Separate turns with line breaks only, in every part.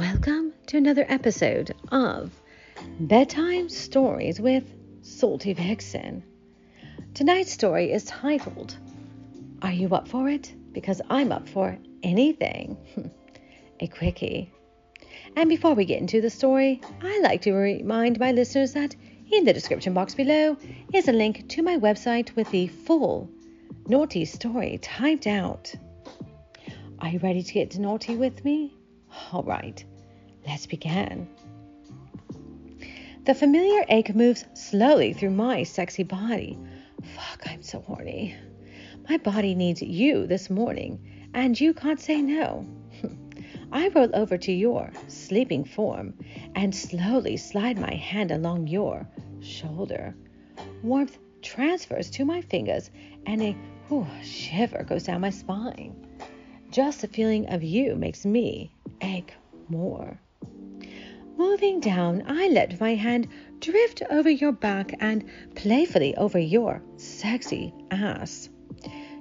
Welcome to another episode of Bedtime Stories with Salty Vixen. Tonight's story is titled, Are You Up for It? Because I'm up for anything. a quickie. And before we get into the story, I like to remind my listeners that in the description box below is a link to my website with the full naughty story typed out. Are you ready to get naughty with me? All right, let's begin. The familiar ache moves slowly through my sexy body. Fuck, I'm so horny. My body needs you this morning, and you can't say no. I roll over to your sleeping form and slowly slide my hand along your shoulder. Warmth transfers to my fingers, and a whew, shiver goes down my spine. Just the feeling of you makes me ache more. Moving down, I let my hand drift over your back and playfully over your sexy ass.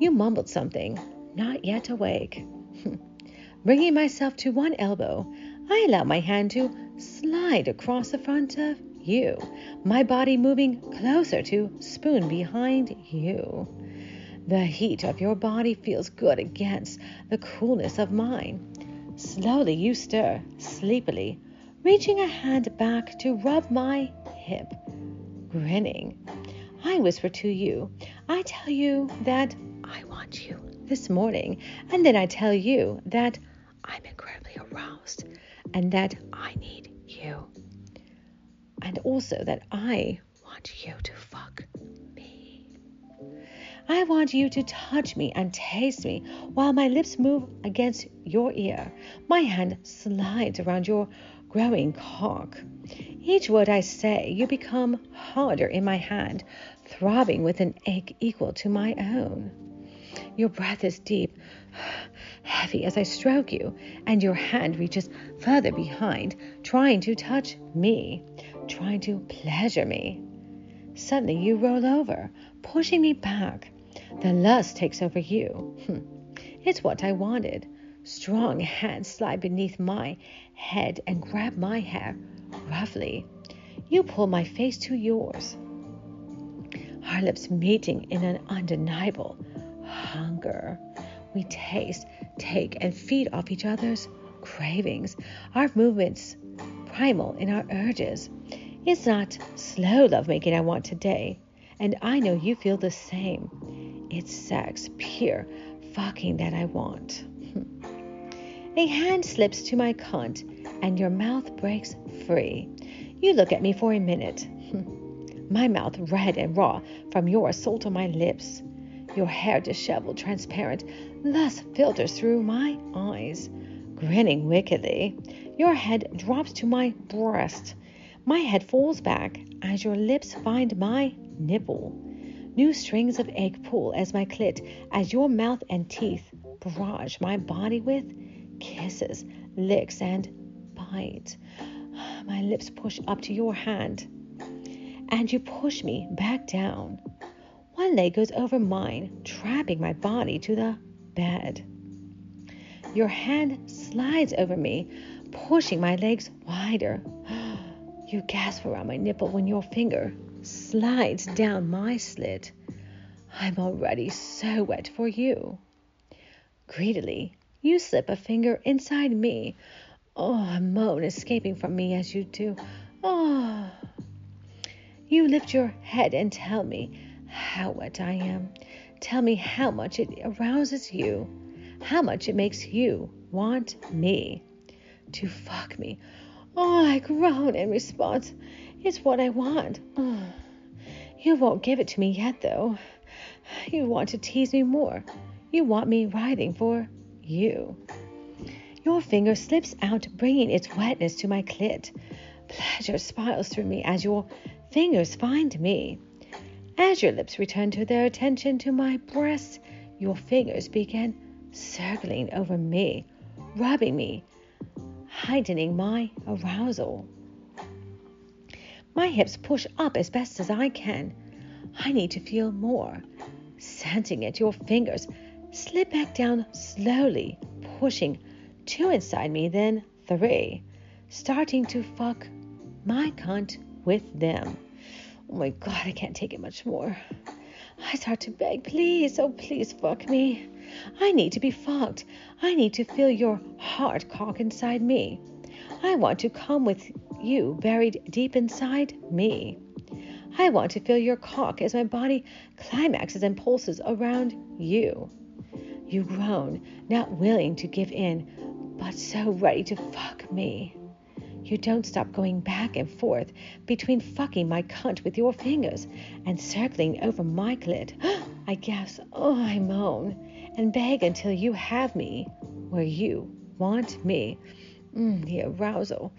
You mumbled something, not yet awake. Bringing myself to one elbow, I allow my hand to slide across the front of you, my body moving closer to spoon behind you. The heat of your body feels good against the coolness of mine. Slowly you stir, sleepily, reaching a hand back to rub my hip. Grinning, I whisper to you, I tell you that I want you this morning, and then I tell you that I'm incredibly aroused and that I need you. And also that I want you to fuck me. I want you to touch me and taste me while my lips move against your ear. My hand slides around your growing cock. Each word I say, you become harder in my hand, throbbing with an ache equal to my own. Your breath is deep, heavy as I stroke you, and your hand reaches further behind, trying to touch me, trying to pleasure me. Suddenly you roll over, pushing me back. The lust takes over you. Hmm. It's what I wanted. Strong hands slide beneath my head and grab my hair roughly. You pull my face to yours. Our lips meeting in an undeniable hunger. We taste, take, and feed off each other's cravings, our movements primal in our urges. It's not slow lovemaking I want today, and I know you feel the same. It's sex, pure fucking that I want. A hand slips to my cunt and your mouth breaks free. You look at me for a minute. Hmm. My mouth red and raw from your assault on my lips. Your hair disheveled, transparent, thus filters through my eyes. Grinning wickedly, your head drops to my breast. My head falls back as your lips find my nipple. New strings of egg pull as my clit, as your mouth and teeth barrage my body with kisses, licks, and bites. My lips push up to your hand, and you push me back down. One leg goes over mine, trapping my body to the bed. Your hand slides over me, pushing my legs wider. You gasp around my nipple when your finger slides down my slit. I'm already so wet for you. Greedily, you slip a finger inside me. Oh, a moan escaping from me as you do. Oh. You lift your head and tell me how wet I am. Tell me how much it arouses you, how much it makes you want me to fuck me. Oh, I groan in response. It's what I want. Oh. You won't give it to me yet, though. You want to tease me more. You want me writhing for you. Your finger slips out, bringing its wetness to my clit. Pleasure spirals through me as your fingers find me. As your lips return to their attention to my breast, your fingers begin circling over me, rubbing me, heightening my arousal. My hips push up as best as I can. I need to feel more. Sensing it, your fingers slip back down slowly, pushing two inside me, then three, starting to fuck my cunt with them. Oh my god, I can't take it much more. I start to beg, please, oh please fuck me. I need to be fucked. I need to feel your hard cock inside me. I want to come with you buried deep inside me. I want to feel your cock as my body climaxes and pulses around you. You groan, not willing to give in, but so ready to fuck me. You don't stop going back and forth between fucking my cunt with your fingers and circling over my clit. I gasp, oh, I moan, and beg until you have me where you want me. Mm, the arousal.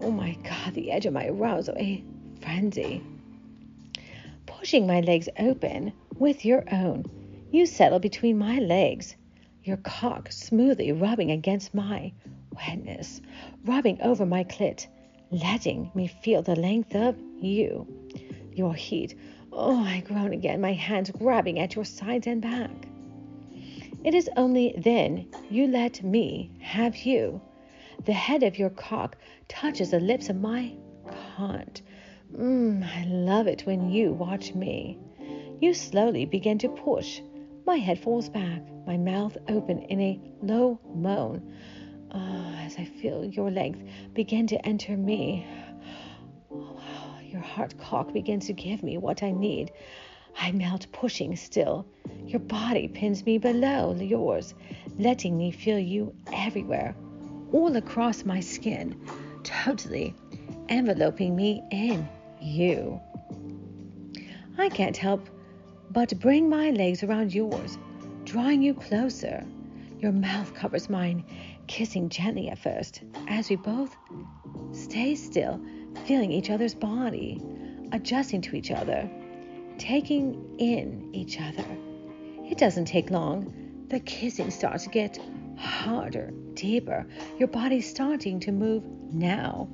Oh my God, the edge of my arousal. A frenzy. Pushing my legs open with your own, you settle between my legs, your cock smoothly rubbing against my wetness, rubbing over my clit, letting me feel the length of you. Your heat. Oh, I groan again, my hands grabbing at your sides and back. It is only then you let me have you. The head of your cock touches the lips of my cunt. Mmm, I love it when you watch me. You slowly begin to push. My head falls back, my mouth open in a low moan. Oh, as I feel your length begin to enter me. Your heart cock begins to give me what I need. I melt, pushing still. Your body pins me below yours, letting me feel you everywhere, all across my skin, totally enveloping me in you. I can't help but bring my legs around yours, drawing you closer. Your mouth covers mine, kissing gently at first, as we both stay still, feeling each other's body, adjusting to each other, taking in each other. It doesn't take long. The kissing starts to get harder, deeper. Your body starting to move now,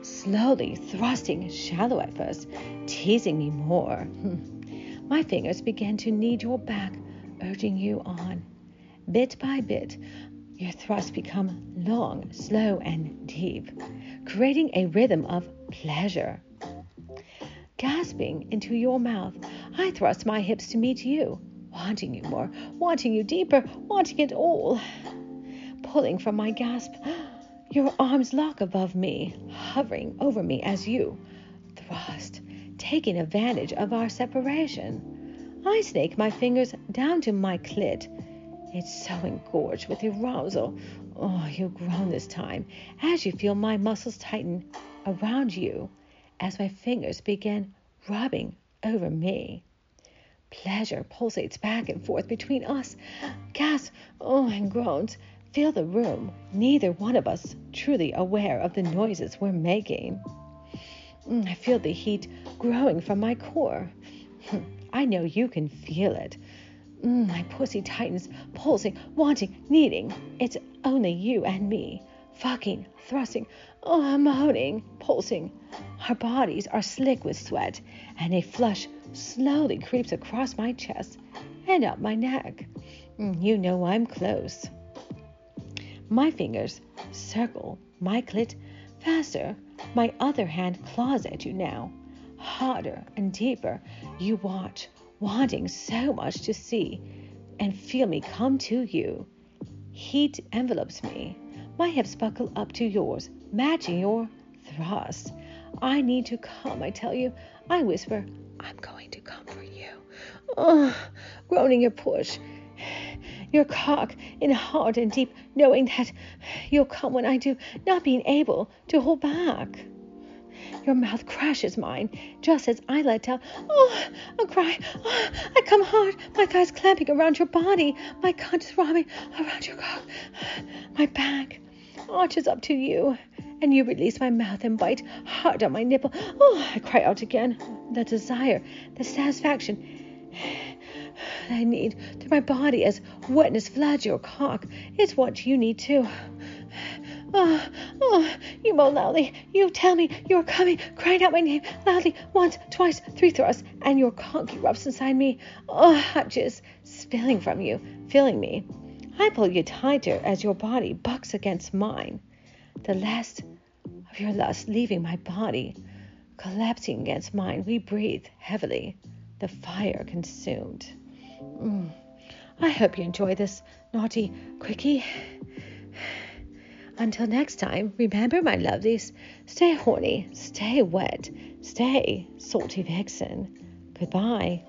slowly thrusting shallow at first, teasing me more. My fingers begin to knead your back, urging you on. Bit by bit, your thrusts become long, slow, and deep, creating a rhythm of pleasure. Gasping into your mouth, I thrust my hips to meet you, wanting you more, wanting you deeper, wanting it all. Pulling from my gasp, your arms lock above me, hovering over me as you thrust, taking advantage of our separation. I snake my fingers down to my clit it's so engorged with arousal. Oh, you groan this time as you feel my muscles tighten around you as my fingers begin rubbing over me. Pleasure pulsates back and forth between us. Gasps, oh, and groans fill the room, neither one of us truly aware of the noises we're making. Mm, I feel the heat growing from my core. I know you can feel it. Mm, my pussy tightens, pulsing, wanting, needing. It's only you and me. Fucking, thrusting, oh, moaning, pulsing. Our bodies are slick with sweat, and a flush slowly creeps across my chest and up my neck. Mm, you know I'm close. My fingers circle my clit faster. My other hand claws at you now. Harder and deeper. You watch, wanting so much to see and feel me come to you. Heat envelopes me. My hips buckle up to yours, matching your thrust. I need to come, I tell you. I whisper, I'm going to come for you. Oh, groaning your push, your cock in hard and deep, knowing that you'll come when I do, not being able to hold back. Your mouth crashes mine, just as I let out, oh, a cry. Oh, I come hard, my thighs clamping around your body, my cunt throbbing around your cock. My back arches up to you, and you release my mouth and bite hard on my nipple. Oh, I cry out again. The desire, the satisfaction I need through my body as wetness floods your cock. It's what you need too. Oh, oh, you moan loudly. You tell me you're coming, crying out my name loudly once, twice, three thrusts, and your conch erupts inside me. Ah, oh, hot spilling from you, filling me. I pull you tighter as your body bucks against mine. the last of your lust leaving my body, collapsing against mine, we breathe heavily, the fire consumed. Mm. I hope you enjoy this naughty quickie. Until next time, remember, my lovelies, stay horny, stay wet, stay salty vixen. Goodbye.